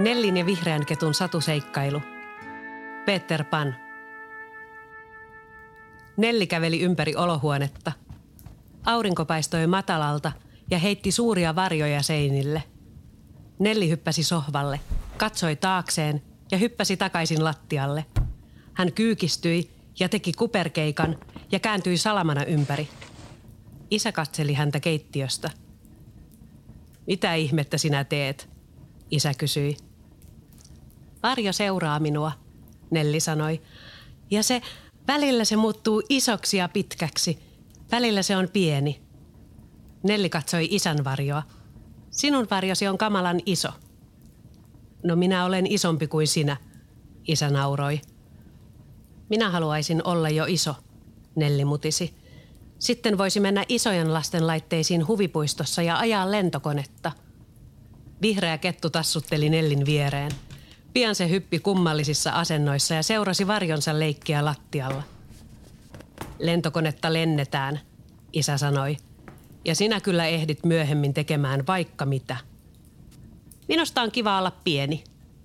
Nellin ja vihreän ketun satuseikkailu. Peter Pan. Nelli käveli ympäri olohuonetta. Aurinko paistoi matalalta ja heitti suuria varjoja seinille. Nelli hyppäsi sohvalle, katsoi taakseen ja hyppäsi takaisin lattialle. Hän kyykistyi ja teki kuperkeikan ja kääntyi salamana ympäri. Isä katseli häntä keittiöstä. Mitä ihmettä sinä teet? Isä kysyi. Varjo seuraa minua, Nelli sanoi. Ja se, välillä se muuttuu isoksi ja pitkäksi. Välillä se on pieni. Nelli katsoi isän varjoa. Sinun varjosi on kamalan iso. No minä olen isompi kuin sinä, isä nauroi. Minä haluaisin olla jo iso, Nelli mutisi. Sitten voisi mennä isojen lasten laitteisiin huvipuistossa ja ajaa lentokonetta. Vihreä kettu tassutteli Nellin viereen. Pian se hyppi kummallisissa asennoissa ja seurasi varjonsa leikkiä lattialla. Lentokonetta lennetään, isä sanoi. Ja sinä kyllä ehdit myöhemmin tekemään vaikka mitä. Minusta on kiva olla pieni,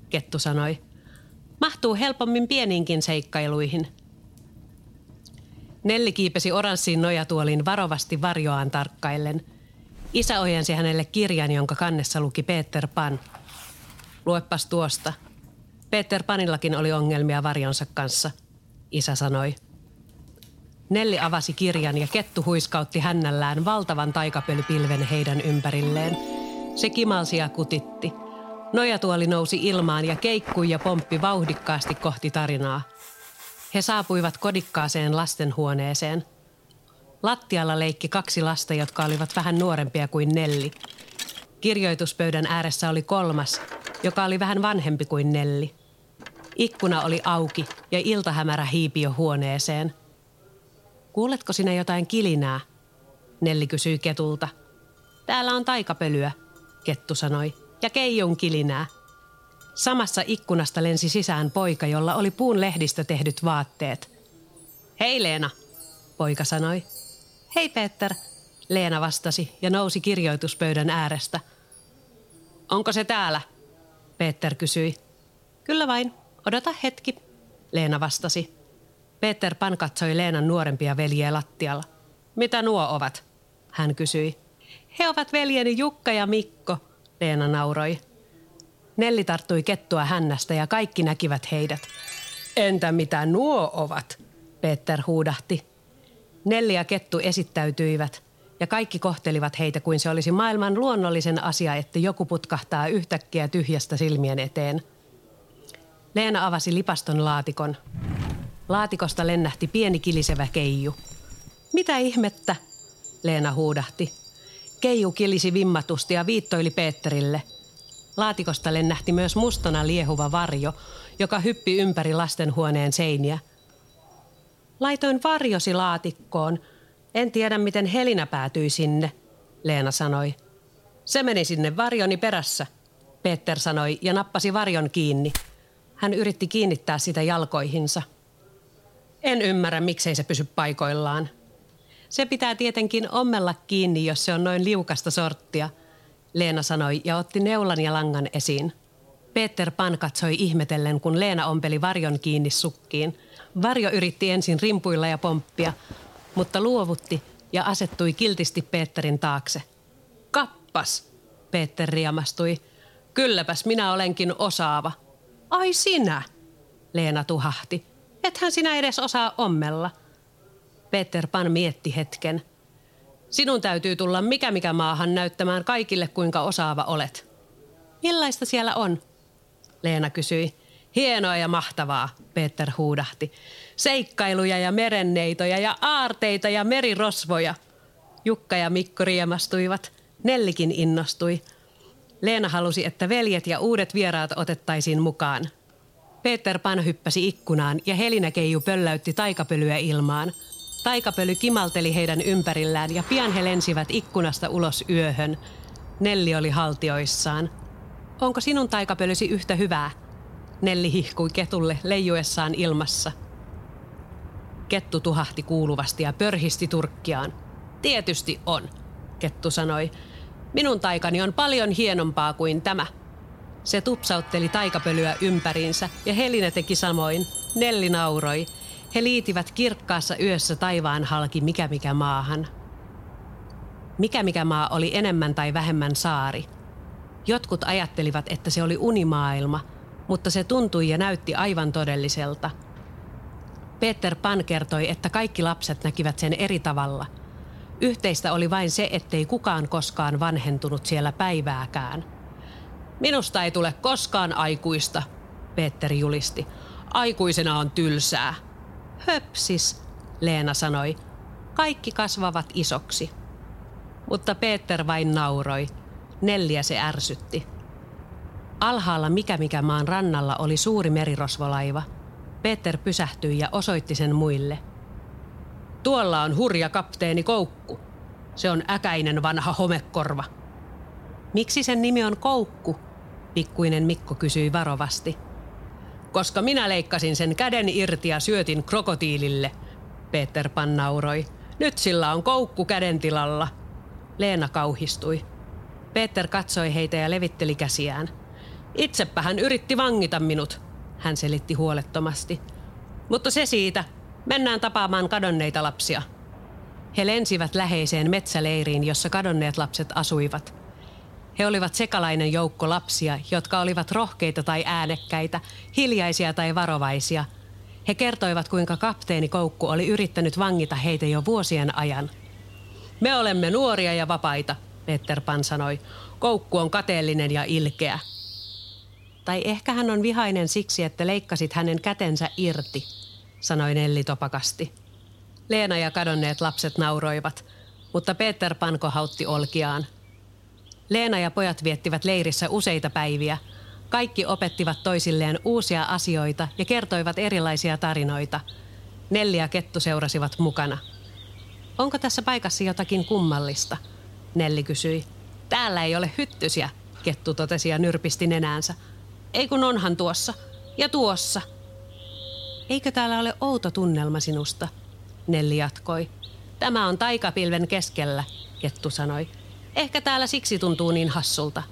kettu sanoi. Mahtuu helpommin pieniinkin seikkailuihin. Nelli kiipesi oranssiin nojatuoliin varovasti varjoaan tarkkaillen. Isä ojensi hänelle kirjan, jonka kannessa luki Peter Pan. Luepas tuosta. Peter Panillakin oli ongelmia varjonsa kanssa, isä sanoi. Nelli avasi kirjan ja kettu huiskautti hännällään valtavan taikapölypilven heidän ympärilleen. Se kimalsi ja kutitti. Nojatuoli nousi ilmaan ja keikkui ja pomppi vauhdikkaasti kohti tarinaa. He saapuivat kodikkaaseen lastenhuoneeseen. Lattialla leikki kaksi lasta, jotka olivat vähän nuorempia kuin Nelli. Kirjoituspöydän ääressä oli kolmas, joka oli vähän vanhempi kuin Nelli. Ikkuna oli auki ja iltahämärä hiipi jo huoneeseen. Kuuletko sinä jotain kilinää? Nelli kysyi ketulta. Täällä on taikapölyä, kettu sanoi, ja keijun kilinää. Samassa ikkunasta lensi sisään poika, jolla oli puun lehdistä tehdyt vaatteet. Hei Leena, poika sanoi. Hei Peter, Leena vastasi ja nousi kirjoituspöydän äärestä. Onko se täällä? Peter kysyi. Kyllä vain, odota hetki, Leena vastasi. Peter Pan katsoi Leenan nuorempia veljiä lattialla. Mitä nuo ovat? Hän kysyi. He ovat veljeni Jukka ja Mikko, Leena nauroi. Nelli tarttui kettua hännästä ja kaikki näkivät heidät. Entä mitä nuo ovat? Peter huudahti. Nelli ja kettu esittäytyivät ja kaikki kohtelivat heitä kuin se olisi maailman luonnollisen asia, että joku putkahtaa yhtäkkiä tyhjästä silmien eteen. Leena avasi lipaston laatikon. Laatikosta lennähti pieni kilisevä keiju. Mitä ihmettä? Leena huudahti. Keiju kilisi vimmatusti ja viittoili Peetterille. Laatikosta lennähti myös mustana liehuva varjo, joka hyppi ympäri lastenhuoneen seiniä. Laitoin varjosi laatikkoon. En tiedä, miten Helina päätyi sinne, Leena sanoi. Se meni sinne varjoni perässä, Peter sanoi ja nappasi varjon kiinni. Hän yritti kiinnittää sitä jalkoihinsa. En ymmärrä, miksei se pysy paikoillaan. Se pitää tietenkin ommella kiinni, jos se on noin liukasta sorttia, Leena sanoi ja otti neulan ja langan esiin. Peter Pan katsoi ihmetellen, kun Leena ompeli varjon kiinni sukkiin. Varjo yritti ensin rimpuilla ja pomppia, mutta luovutti ja asettui kiltisti Peterin taakse. Kappas, Peter riamastui. Kylläpäs minä olenkin osaava. Ai sinä, Leena tuhahti. Ethän sinä edes osaa ommella. Peter Pan mietti hetken. Sinun täytyy tulla mikä mikä maahan näyttämään kaikille, kuinka osaava olet. Millaista siellä on? Leena kysyi. Hienoa ja mahtavaa, Peter huudahti. Seikkailuja ja merenneitoja ja aarteita ja merirosvoja. Jukka ja Mikko riemastuivat. Nellikin innostui. Leena halusi, että veljet ja uudet vieraat otettaisiin mukaan. Peter Pan hyppäsi ikkunaan ja Helinä Keiju pölläytti taikapölyä ilmaan. Taikapöly kimalteli heidän ympärillään ja pian he lensivät ikkunasta ulos yöhön. Nelli oli haltioissaan. Onko sinun taikapölysi yhtä hyvää? Nelli hihkui ketulle leijuessaan ilmassa. Kettu tuhahti kuuluvasti ja pörhisti turkkiaan. Tietysti on, Kettu sanoi. Minun taikani on paljon hienompaa kuin tämä. Se tupsautteli taikapölyä ympäriinsä ja Helina teki samoin. Nelli nauroi. He liitivät kirkkaassa yössä taivaan halki mikä mikä maahan. Mikä mikä maa oli enemmän tai vähemmän saari. Jotkut ajattelivat, että se oli unimaailma, mutta se tuntui ja näytti aivan todelliselta. Peter Pan kertoi, että kaikki lapset näkivät sen eri tavalla. Yhteistä oli vain se, ettei kukaan koskaan vanhentunut siellä päivääkään. Minusta ei tule koskaan aikuista, Peter julisti. Aikuisena on tylsää. Höpsis, Leena sanoi. Kaikki kasvavat isoksi. Mutta Peter vain nauroi. Nelliä se ärsytti. Alhaalla mikä mikä maan rannalla oli suuri merirosvolaiva. Peter pysähtyi ja osoitti sen muille. Tuolla on hurja kapteeni Koukku. Se on äkäinen vanha homekorva. Miksi sen nimi on Koukku? Pikkuinen Mikko kysyi varovasti. Koska minä leikkasin sen käden irti ja syötin krokotiilille, Peter Pan nauroi. Nyt sillä on koukku käden tilalla. Leena kauhistui. Peter katsoi heitä ja levitteli käsiään. Itsepä hän yritti vangita minut, hän selitti huolettomasti. Mutta se siitä. Mennään tapaamaan kadonneita lapsia. He lensivät läheiseen metsäleiriin, jossa kadonneet lapset asuivat – he olivat sekalainen joukko lapsia, jotka olivat rohkeita tai äänekkäitä, hiljaisia tai varovaisia. He kertoivat, kuinka kapteeni Koukku oli yrittänyt vangita heitä jo vuosien ajan. Me olemme nuoria ja vapaita, Peter Pan sanoi. Koukku on kateellinen ja ilkeä. Tai ehkä hän on vihainen siksi, että leikkasit hänen kätensä irti, sanoi Nelli topakasti. Leena ja kadonneet lapset nauroivat, mutta Peter Pan kohautti olkiaan – Leena ja pojat viettivät leirissä useita päiviä. Kaikki opettivat toisilleen uusia asioita ja kertoivat erilaisia tarinoita. Nelli ja Kettu seurasivat mukana. Onko tässä paikassa jotakin kummallista? Nelli kysyi. Täällä ei ole hyttysiä, Kettu totesi ja nyrpisti nenäänsä. Ei kun onhan tuossa. Ja tuossa. Eikö täällä ole outo tunnelma sinusta? Nelli jatkoi. Tämä on taikapilven keskellä, Kettu sanoi. Ehkä täällä siksi tuntuu niin hassulta.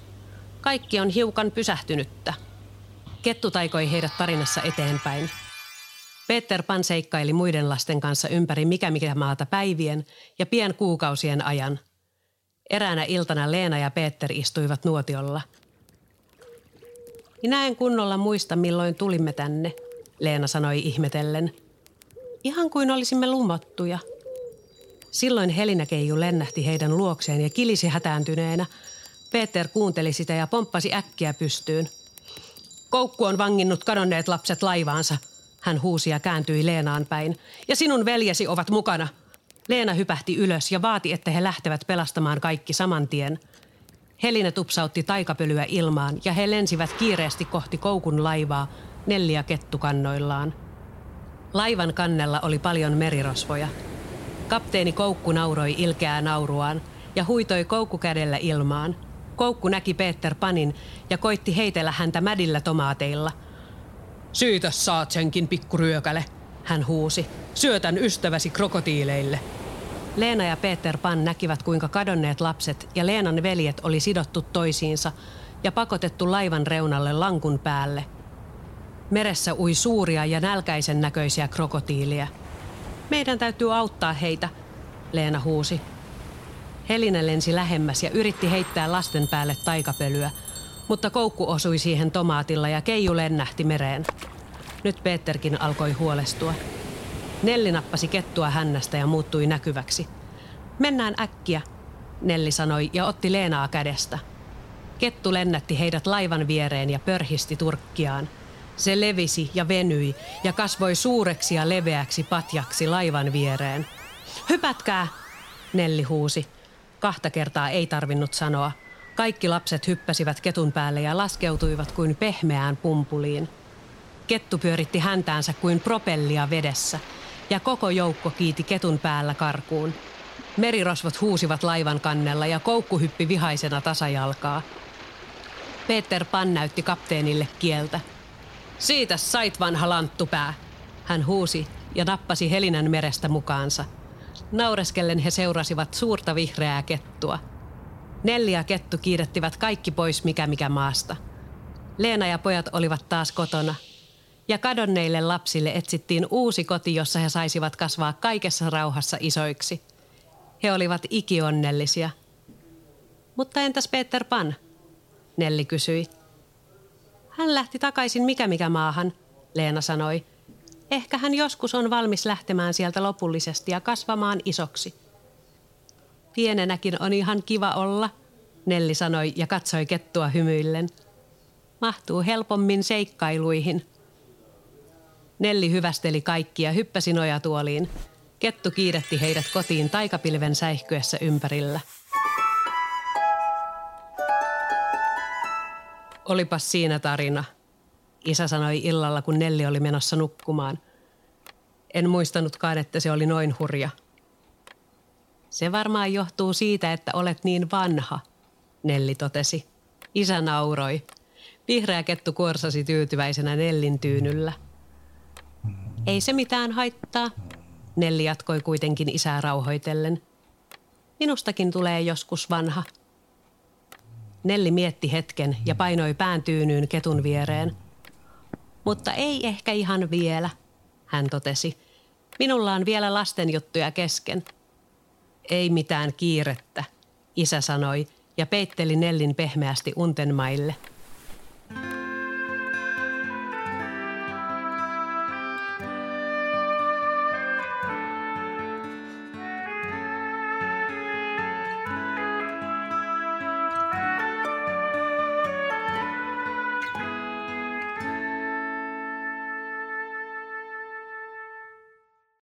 Kaikki on hiukan pysähtynyttä. Kettu taikoi heidät tarinassa eteenpäin. Peter Pan seikkaili muiden lasten kanssa ympäri mikä mikä maata päivien ja pien kuukausien ajan. Eräänä iltana Leena ja Peter istuivat nuotiolla. Minä en kunnolla muista, milloin tulimme tänne, Leena sanoi ihmetellen. Ihan kuin olisimme lumottuja – Silloin Helinäkeiju lennähti heidän luokseen ja kilisi hätääntyneenä. Peter kuunteli sitä ja pomppasi äkkiä pystyyn. Koukku on vanginnut kadonneet lapset laivaansa, hän huusi ja kääntyi Leenaan päin. Ja sinun veljesi ovat mukana. Leena hypähti ylös ja vaati, että he lähtevät pelastamaan kaikki saman tien. Heline tupsautti taikapölyä ilmaan ja he lensivät kiireesti kohti koukun laivaa neljä kettukannoillaan. Laivan kannella oli paljon merirosvoja – Kapteeni Koukku nauroi ilkeää nauruaan ja huitoi koukkukädellä ilmaan. Koukku näki Peter Panin ja koitti heitellä häntä mädillä tomaateilla. Syytä saat senkin pikkuryökäle, hän huusi. Syötän ystäväsi krokotiileille. Leena ja Peter Pan näkivät, kuinka kadonneet lapset ja Leenan veljet oli sidottu toisiinsa ja pakotettu laivan reunalle lankun päälle. Meressä ui suuria ja nälkäisen näköisiä krokotiilia – meidän täytyy auttaa heitä, Leena huusi. Helina lensi lähemmäs ja yritti heittää lasten päälle taikapölyä, mutta koukku osui siihen tomaatilla ja keiju lennähti mereen. Nyt Peterkin alkoi huolestua. Nelli nappasi kettua hännästä ja muuttui näkyväksi. Mennään äkkiä, Nelli sanoi ja otti Leenaa kädestä. Kettu lennätti heidät laivan viereen ja pörhisti turkkiaan – se levisi ja venyi ja kasvoi suureksi ja leveäksi patjaksi laivan viereen. Hypätkää, Nelli huusi. Kahta kertaa ei tarvinnut sanoa. Kaikki lapset hyppäsivät ketun päälle ja laskeutuivat kuin pehmeään pumpuliin. Kettu pyöritti häntäänsä kuin propellia vedessä ja koko joukko kiiti ketun päällä karkuun. Merirosvot huusivat laivan kannella ja koukku hyppi vihaisena tasajalkaa. Peter Pan näytti kapteenille kieltä. Siitä sait vanha lanttupää, hän huusi ja nappasi Helinän merestä mukaansa. Naureskellen he seurasivat suurta vihreää kettua. Nelli ja kettu kiirettivät kaikki pois mikä mikä maasta. Leena ja pojat olivat taas kotona. Ja kadonneille lapsille etsittiin uusi koti, jossa he saisivat kasvaa kaikessa rauhassa isoiksi. He olivat ikionnellisia. Mutta entäs Peter Pan? Nelli kysyi. Hän lähti takaisin mikä mikä maahan, Leena sanoi. Ehkä hän joskus on valmis lähtemään sieltä lopullisesti ja kasvamaan isoksi. Pienenäkin on ihan kiva olla, Nelli sanoi ja katsoi kettua hymyillen. Mahtuu helpommin seikkailuihin. Nelli hyvästeli kaikkia, hyppäsi nojatuoliin. Kettu kiiretti heidät kotiin taikapilven säihkyessä ympärillä. Olipas siinä tarina, isä sanoi illalla, kun Nelli oli menossa nukkumaan. En muistanutkaan, että se oli noin hurja. Se varmaan johtuu siitä, että olet niin vanha, Nelli totesi. Isä nauroi. Vihreä kettu kuorsasi tyytyväisenä Nellin tyynyllä. Ei se mitään haittaa, Nelli jatkoi kuitenkin isää rauhoitellen. Minustakin tulee joskus vanha. Nelli mietti hetken ja painoi pään tyynyyn ketun viereen. Mutta ei ehkä ihan vielä, hän totesi. Minulla on vielä lastenjuttuja kesken. Ei mitään kiirettä, isä sanoi ja peitteli Nellin pehmeästi untenmaille –